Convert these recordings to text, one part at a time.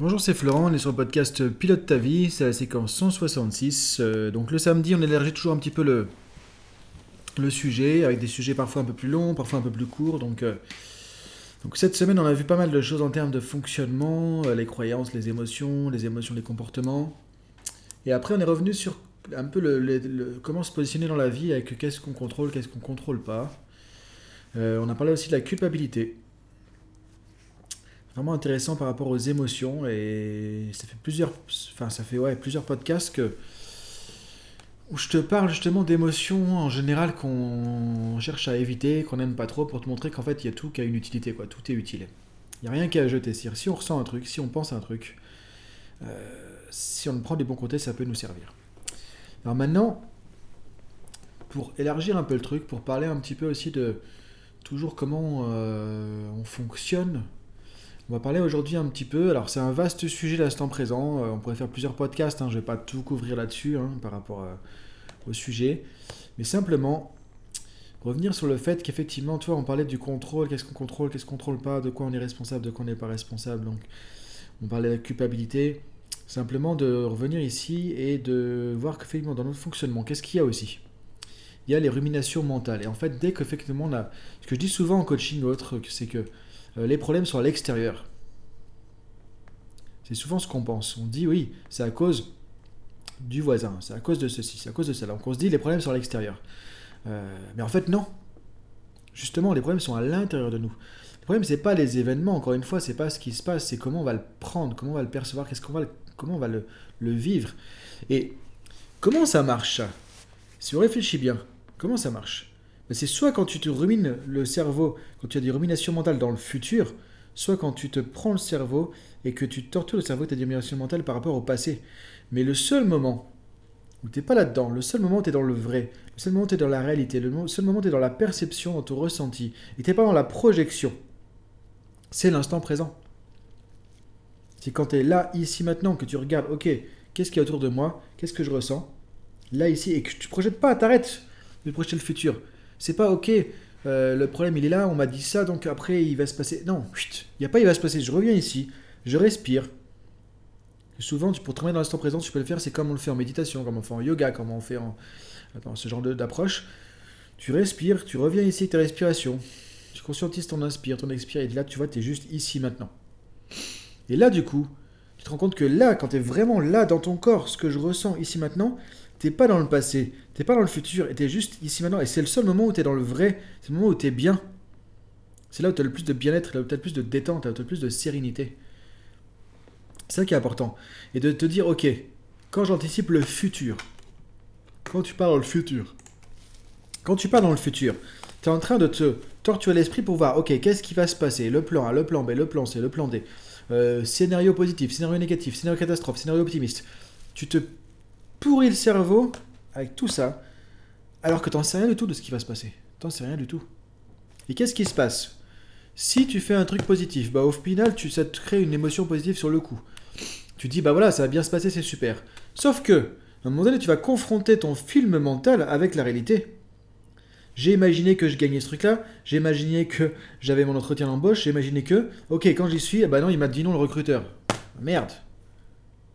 Bonjour, c'est Florent, on est sur le podcast Pilote ta vie, c'est la séquence 166. Euh, donc le samedi, on élargit toujours un petit peu le, le sujet, avec des sujets parfois un peu plus longs, parfois un peu plus courts. Donc, euh, donc cette semaine, on a vu pas mal de choses en termes de fonctionnement, euh, les croyances, les émotions, les émotions, les comportements. Et après, on est revenu sur un peu le, comment se positionner dans la vie avec qu'est-ce qu'on contrôle, qu'est-ce qu'on contrôle pas. on a parlé aussi de la culpabilité vraiment intéressant par rapport aux émotions et ça fait plusieurs enfin ça fait ouais plusieurs podcasts que où je te parle justement d'émotions en général qu'on cherche à éviter, qu'on n'aime pas trop pour te montrer qu'en fait il y a tout qui a une utilité quoi, tout est utile. Il n'y a rien qu'à jeter. Si on ressent un truc, si on pense à un truc, euh, si on prend des bons côtés, ça peut nous servir. Alors maintenant, pour élargir un peu le truc, pour parler un petit peu aussi de toujours comment euh, on fonctionne on va parler aujourd'hui un petit peu. Alors, c'est un vaste sujet l'instant présent. Euh, on pourrait faire plusieurs podcasts. Hein. Je ne vais pas tout couvrir là-dessus hein, par rapport euh, au sujet. Mais simplement, revenir sur le fait qu'effectivement, toi, on parlait du contrôle. Qu'est-ce qu'on contrôle Qu'est-ce qu'on contrôle pas De quoi on est responsable De quoi on n'est pas responsable Donc, on parlait de la culpabilité. Simplement de revenir ici et de voir qu'effectivement, dans notre fonctionnement, qu'est-ce qu'il y a aussi? Il y a les ruminations mentales. Et en fait, dès qu'effectivement, on a. Ce que je dis souvent en coaching autre, c'est que les problèmes sont à l'extérieur. C'est souvent ce qu'on pense. On dit oui, c'est à cause du voisin, c'est à cause de ceci, c'est à cause de cela. Donc on se dit les problèmes sont à l'extérieur. Euh, mais en fait non. Justement, les problèmes sont à l'intérieur de nous. Le problème c'est pas les événements. Encore une fois, c'est pas ce qui se passe, c'est comment on va le prendre, comment on va le percevoir, qu'est-ce comment on va le, le vivre. Et comment ça marche? Si on réfléchit bien, comment ça marche? C'est soit quand tu te rumines le cerveau, quand tu as des ruminations mentales dans le futur, soit quand tu te prends le cerveau et que tu tortures le cerveau tu as des ruminations mentales par rapport au passé. Mais le seul moment où tu n'es pas là-dedans, le seul moment où tu es dans le vrai, le seul moment où tu es dans la réalité, le seul moment où tu es dans la perception, dans ton ressenti, et tu n'es pas dans la projection, c'est l'instant présent. C'est quand tu es là, ici, maintenant, que tu regardes, ok, qu'est-ce qu'il y a autour de moi, qu'est-ce que je ressens, là, ici, et que tu projettes pas, t'arrêtes de projeter le futur. C'est pas ok, euh, le problème il est là, on m'a dit ça, donc après il va se passer. Non, il n'y a pas il va se passer. Je reviens ici, je respire. souvent, pour remettre dans l'instant présent, tu peux le faire, c'est comme on le fait en méditation, comme on fait en yoga, comme on fait en ce genre d'approche. Tu respires, tu reviens ici ta respiration. Tu conscientises ton inspire, ton expire, et là, tu vois, tu es juste ici maintenant. Et là, du coup, tu te rends compte que là, quand tu es vraiment là dans ton corps, ce que je ressens ici maintenant, T'es pas dans le passé, t'es pas dans le futur, et t'es juste ici maintenant. Et c'est le seul moment où t'es dans le vrai, c'est le moment où t'es bien. C'est là où t'as le plus de bien-être, là où t'as le plus de détente, là où t'as le plus de sérénité. C'est ça qui est important. Et de te dire, ok, quand j'anticipe le futur, quand tu parles dans le futur, quand tu parles dans le futur, tu es en train de te torturer l'esprit pour voir, ok, qu'est-ce qui va se passer? Le plan A, le plan B, le plan C, le plan D. Euh, scénario positif, scénario négatif, scénario catastrophe, scénario optimiste. Tu te pourri le cerveau avec tout ça, alors que t'en sais rien du tout de ce qui va se passer. T'en sais rien du tout. Et qu'est-ce qui se passe? Si tu fais un truc positif, bah au final, tu, ça te crée une émotion positive sur le coup. Tu dis, bah voilà, ça va bien se passer, c'est super. Sauf que, à un moment donné, tu vas confronter ton film mental avec la réalité. J'ai imaginé que je gagnais ce truc-là, j'ai imaginé que j'avais mon entretien d'embauche, j'ai imaginé que, ok, quand j'y suis, bah non, il m'a dit non le recruteur. Merde.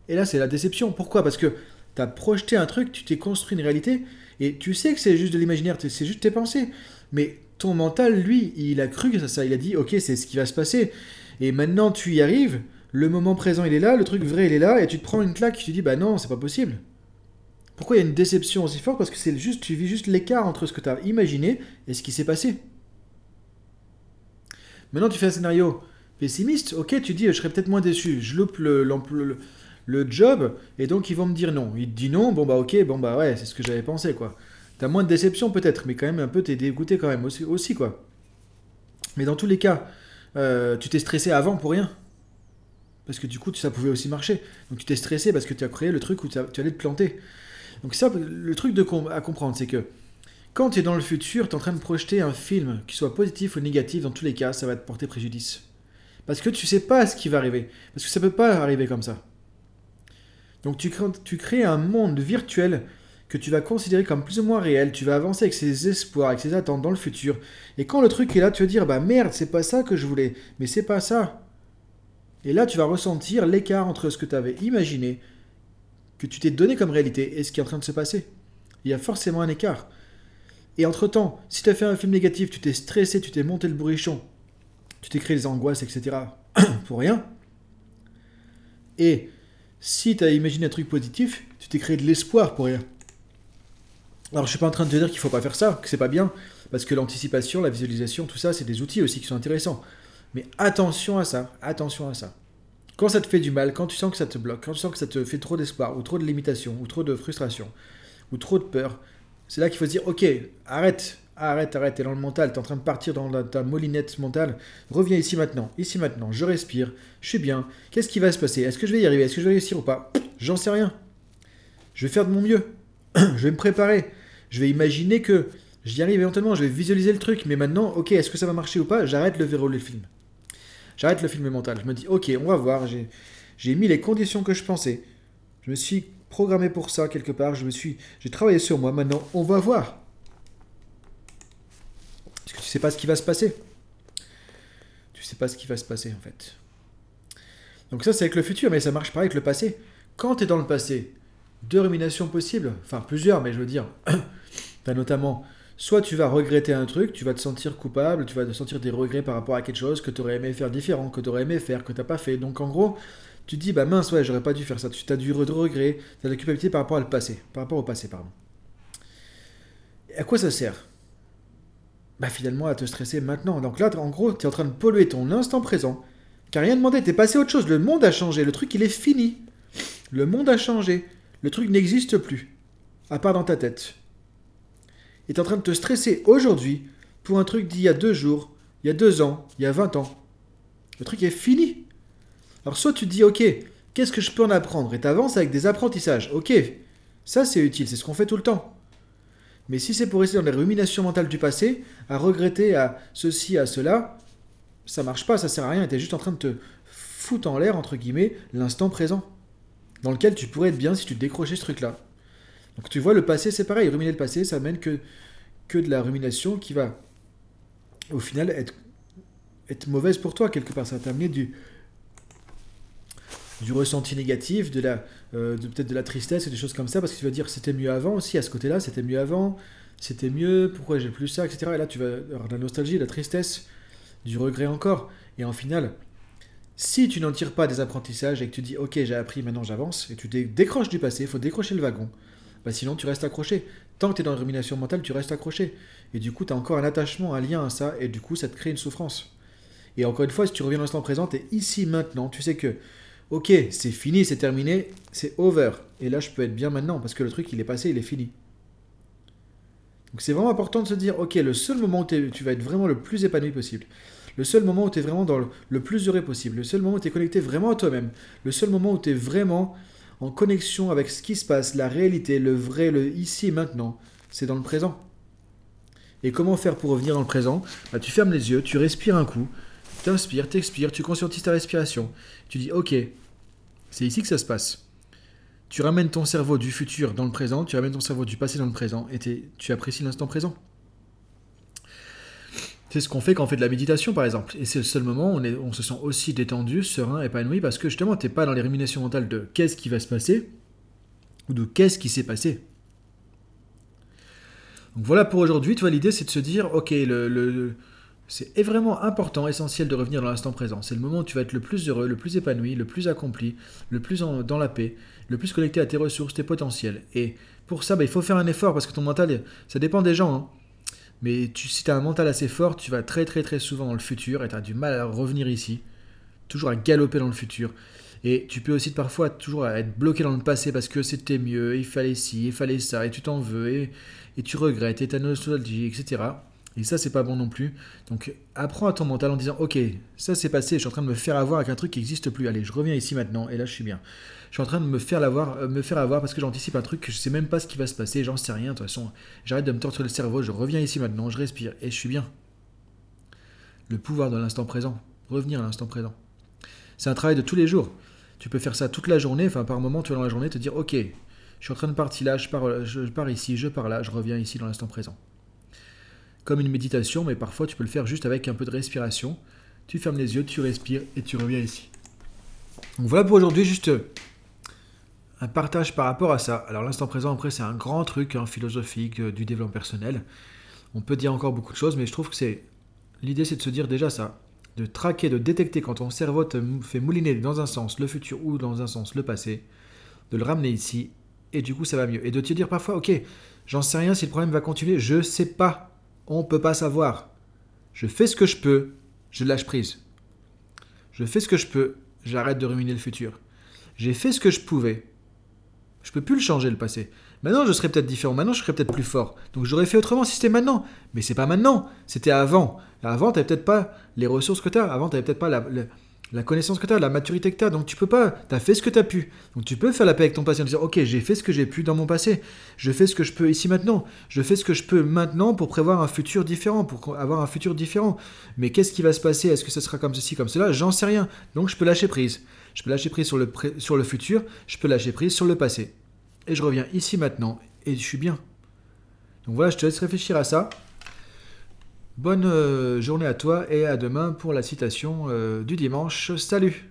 Et là, c'est la déception. Pourquoi? Parce que tu as projeté un truc, tu t'es construit une réalité, et tu sais que c'est juste de l'imaginaire, c'est juste tes pensées. Mais ton mental, lui, il a cru que ça, ça il a dit, ok, c'est ce qui va se passer. Et maintenant, tu y arrives, le moment présent, il est là, le truc vrai, il est là, et tu te prends une claque, tu te dis, bah non, c'est pas possible. Pourquoi il y a une déception aussi forte? Parce que c'est juste, tu vis juste l'écart entre ce que tu as imaginé et ce qui s'est passé. Maintenant, tu fais un scénario pessimiste, ok, tu dis, je serais peut-être moins déçu, je loupe le, le job, et donc ils vont me dire non. Il te dit non, bon bah ok, bon bah ouais, c'est ce que j'avais pensé quoi. T'as moins de déception peut-être, mais quand même un peu t'es dégoûté quand même aussi, quoi. Mais dans tous les cas, euh, tu t'es stressé avant pour rien. Parce que du coup, ça pouvait aussi marcher. Donc tu t'es stressé parce que tu as créé le truc où tu allais te planter. Donc ça, le truc de à comprendre, c'est que quand tu es dans le futur, tu es en train de projeter un film, qui soit positif ou négatif, dans tous les cas, ça va te porter préjudice. Parce que tu sais pas ce qui va arriver. Parce que ça peut pas arriver comme ça. Donc tu, crées un monde virtuel que tu vas considérer comme plus ou moins réel, tu vas avancer avec ses espoirs, avec ses attentes dans le futur. Et quand le truc est là, tu vas dire bah merde, c'est pas ça que je voulais, mais c'est pas ça. Et là, tu vas ressentir l'écart entre ce que tu avais imaginé, que tu t'es donné comme réalité, et ce qui est en train de se passer. Il y a forcément un écart. Et entre-temps, si tu as fait un film négatif, tu t'es stressé, tu t'es monté le bourrichon, tu t'es créé des angoisses, etc., pour rien. Et si tu as imaginé un truc positif, tu t'es créé de l'espoir pour rien. Alors je suis pas en train de te dire qu'il faut pas faire ça, que c'est pas bien, parce que l'anticipation, la visualisation, tout ça, c'est des outils aussi qui sont intéressants. Mais attention à ça, attention à ça. Quand ça te fait du mal, quand tu sens que ça te bloque, quand tu sens que ça te fait trop d'espoir, ou trop de limitation, ou trop de frustration, ou trop de peur, c'est là qu'il faut se dire, ok, arrête, arrête, arrête, t'es dans le mental, t'es en train de partir dans ta molinette mentale, reviens ici maintenant, ici maintenant, je respire, je suis bien, qu'est-ce qui va se passer? Est-ce que je vais y arriver? Est-ce que je vais réussir ou pas? J'en sais rien. Je vais faire de mon mieux. je vais me préparer. Je vais imaginer que j'y arrive éventuellement, je vais visualiser le truc, mais maintenant, ok, est-ce que ça va marcher ou pas? J'arrête le verrouiller le film. J'arrête le film mental. Je me dis, ok, on va voir, j'ai mis les conditions que je pensais. Je me suis programmé pour ça quelque part, je me suis, j'ai travaillé sur moi, maintenant on va voir. Tu sais pas ce qui va se passer. Tu sais pas ce qui va se passer en fait. Donc ça c'est avec le futur, mais ça marche pareil avec le passé. Quand tu es dans le passé, deux ruminations possibles, enfin plusieurs, mais je veux dire, tu notamment, soit tu vas regretter un truc, tu vas te sentir coupable, tu vas te sentir des regrets par rapport à quelque chose que tu aurais aimé faire différent, que tu aurais aimé faire, que tu n'as pas fait. Donc en gros, tu te dis, bah mince, ouais, j'aurais pas dû faire ça. Tu as du regret, tu as de la culpabilité par rapport au passé, par rapport au passé, pardon. À quoi ça sert? Bah finalement à te stresser maintenant. Donc là, en gros, tu es en train de polluer ton instant présent, car rien demandé, tu es passé à autre chose, le monde a changé, le truc il est fini. Le monde a changé. Le truc n'existe plus. À part dans ta tête. Et es en train de te stresser aujourd'hui pour un truc d'il y a deux jours, il y a deux ans, il y a vingt ans. Le truc est fini. Alors soit tu te dis, ok, qu'est-ce que je peux en apprendre? Et avances avec des apprentissages. Ok, ça c'est utile, c'est ce qu'on fait tout le temps. Mais si c'est pour rester dans les ruminations mentales du passé, à regretter à ceci, à cela, ça marche pas, ça sert à rien. Tu es juste en train de te foutre en l'air, entre guillemets, l'instant présent dans lequel tu pourrais être bien si tu décrochais ce truc-là. Donc tu vois, le passé, c'est pareil. Ruminer le passé, ça mène que, que de la rumination qui va, au final, être, être mauvaise pour toi, quelque part. Ça va t'amener du, du ressenti négatif, de la, euh, peut-être de la tristesse et des choses comme ça, parce que tu vas dire c'était mieux avant aussi, à ce côté-là, c'était mieux avant, c'était mieux, pourquoi j'ai plus ça, etc. Et là, tu vas avoir de la nostalgie, de la tristesse, du regret encore. Et en final, si tu n'en tires pas des apprentissages et que tu dis ok j'ai appris, maintenant j'avance, et tu décroches du passé, il faut décrocher le wagon, bah sinon tu restes accroché. Tant que tu es dans la rumination mentale, tu restes accroché. Et du coup, tu as encore un attachement, un lien à ça, et du coup, ça te crée une souffrance. Et encore une fois, si tu reviens dans l'instant présent, es ici maintenant, tu sais que ok, c'est fini, c'est terminé, c'est over. Et là, je peux être bien maintenant, parce que le truc, il est passé, il est fini. Donc c'est vraiment important de se dire, ok, le seul moment où tu vas être vraiment le plus épanoui possible, le seul moment où tu es vraiment dans le, plus heureux possible, le seul moment où tu es connecté vraiment à toi-même, le seul moment où tu es vraiment en connexion avec ce qui se passe, la réalité, le vrai, le ici et maintenant, c'est dans le présent. Et comment faire pour revenir dans le présent? Bah, Tu fermes les yeux, tu respires un coup, tu inspires, tu conscientises ta respiration. Tu dis ok, c'est ici que ça se passe. Tu ramènes ton cerveau du futur dans le présent, tu ramènes ton cerveau du passé dans le présent et tu apprécies l'instant présent. C'est ce qu'on fait quand on fait de la méditation, par exemple. Et c'est le seul moment où on, se sent aussi détendu, serein, épanoui, parce que justement, tu n'es pas dans les ruminations mentales de qu'est-ce qui va se passer, ou de qu'est-ce qui s'est passé. Donc voilà pour aujourd'hui, tu vois, l'idée c'est de se dire, ok, le, c'est vraiment important, essentiel de revenir dans l'instant présent. C'est le moment où tu vas être le plus heureux, le plus épanoui, le plus accompli, le plus dans la paix, le plus connecté à tes ressources, tes potentiels. Et pour ça, bah, il faut faire un effort parce que ton mental, ça dépend des gens. Hein. Mais tu, si tu as un mental assez fort, tu vas très très très souvent dans le futur et tu as du mal à revenir ici. Toujours à galoper dans le futur. Et tu peux aussi parfois toujours être bloqué dans le passé parce que c'était mieux, il fallait ci, il fallait ça, et tu t'en veux, et, tu regrettes, et ta nostalgie, etc. Et ça, c'est pas bon non plus. Donc, apprends à ton mental en disant Ok, ça c'est passé, je suis en train de me faire avoir avec un truc qui n'existe plus. Allez, je reviens ici maintenant, et là je suis bien. Je suis en train de me faire, avoir, euh, me faire avoir parce que j'anticipe un truc que je sais même pas ce qui va se passer, j'en sais rien. De toute façon, j'arrête de me torturer le cerveau, je reviens ici maintenant, je respire, et je suis bien. Le pouvoir de l'instant présent, revenir à l'instant présent. C'est un travail de tous les jours. Tu peux faire ça toute la journée, enfin par moment, tu vas dans la journée te dire Ok, je suis en train de partir là, je pars ici, je pars là, je reviens ici dans l'instant présent comme une méditation, mais parfois tu peux le faire juste avec un peu de respiration. Tu fermes les yeux, tu respires et tu reviens ici. Donc voilà pour aujourd'hui, juste un partage par rapport à ça. Alors l'instant présent, après, c'est un grand truc hein, philosophique euh, du développement personnel. On peut dire encore beaucoup de choses, mais je trouve que c'est... L'idée, c'est de se dire déjà ça, de traquer, de détecter quand ton cerveau te fait mouliner dans un sens le futur ou dans un sens le passé, de le ramener ici, et du coup ça va mieux. Et de te dire parfois, ok, j'en sais rien si le problème va continuer, je sais pas, on peut pas savoir. Je fais ce que je peux, je lâche prise. Je fais ce que je peux, j'arrête de ruminer le futur. J'ai fait ce que je pouvais, je peux plus le changer le passé. Maintenant, je serais peut-être différent. Maintenant, je serais peut-être plus fort. Donc, j'aurais fait autrement si c'était maintenant. Mais c'est pas maintenant. C'était avant. Avant, tu n'avais peut-être pas les ressources que tu as. Avant, tu n'avais peut-être pas la, connaissance que tu as, la maturité que tu as. Donc, tu peux pas. Tu as fait ce que tu as pu. Donc, tu peux faire la paix avec ton passé en disant Ok, j'ai fait ce que j'ai pu dans mon passé. Je fais ce que je peux ici maintenant. Je fais ce que je peux maintenant pour prévoir un futur différent, pour avoir un futur différent. Mais qu'est-ce qui va se passer? Est-ce que ce sera comme ceci, comme cela? J'en sais rien. Donc, je peux lâcher prise. Je peux lâcher prise sur le, sur le futur, je peux lâcher prise sur le passé. Et je reviens ici maintenant, et je suis bien. Donc voilà, je te laisse réfléchir à ça. Bonne euh, journée à toi et à demain pour la citation euh, du dimanche. Salut